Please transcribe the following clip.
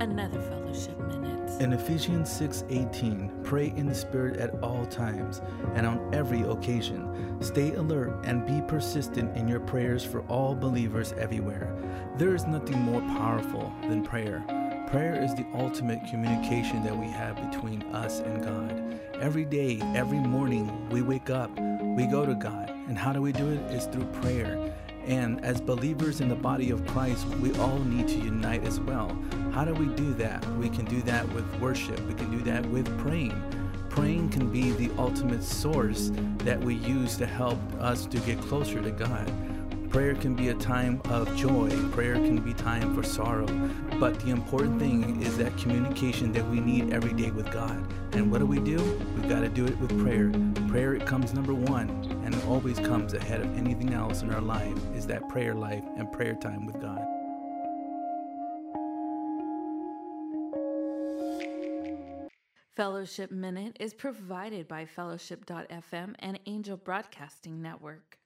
Another fellowship minute. In Ephesians 6:18, pray in the spirit at all times and on every occasion. Stay alert and be persistent in your prayers for all believers everywhere. There is nothing more powerful than prayer. Prayer is the ultimate communication that we have between us and God. Every day, every morning, we wake up, we go to God. And how do we do it? Is through prayer. And as believers in the body of Christ, we all need to unite as well. How do we do that? We can do that with worship, we can do that with praying. Praying can be the ultimate source that we use to help us to get closer to God. Prayer can be a time of joy, prayer can be time for sorrow. But the important thing is that communication that we need every day with God. And what do we do? We've got to do it with prayer. Prayer comes number 1 and it always comes ahead of anything else in our life is that prayer life and prayer time with God. Fellowship Minute is provided by Fellowship.fm and Angel Broadcasting Network.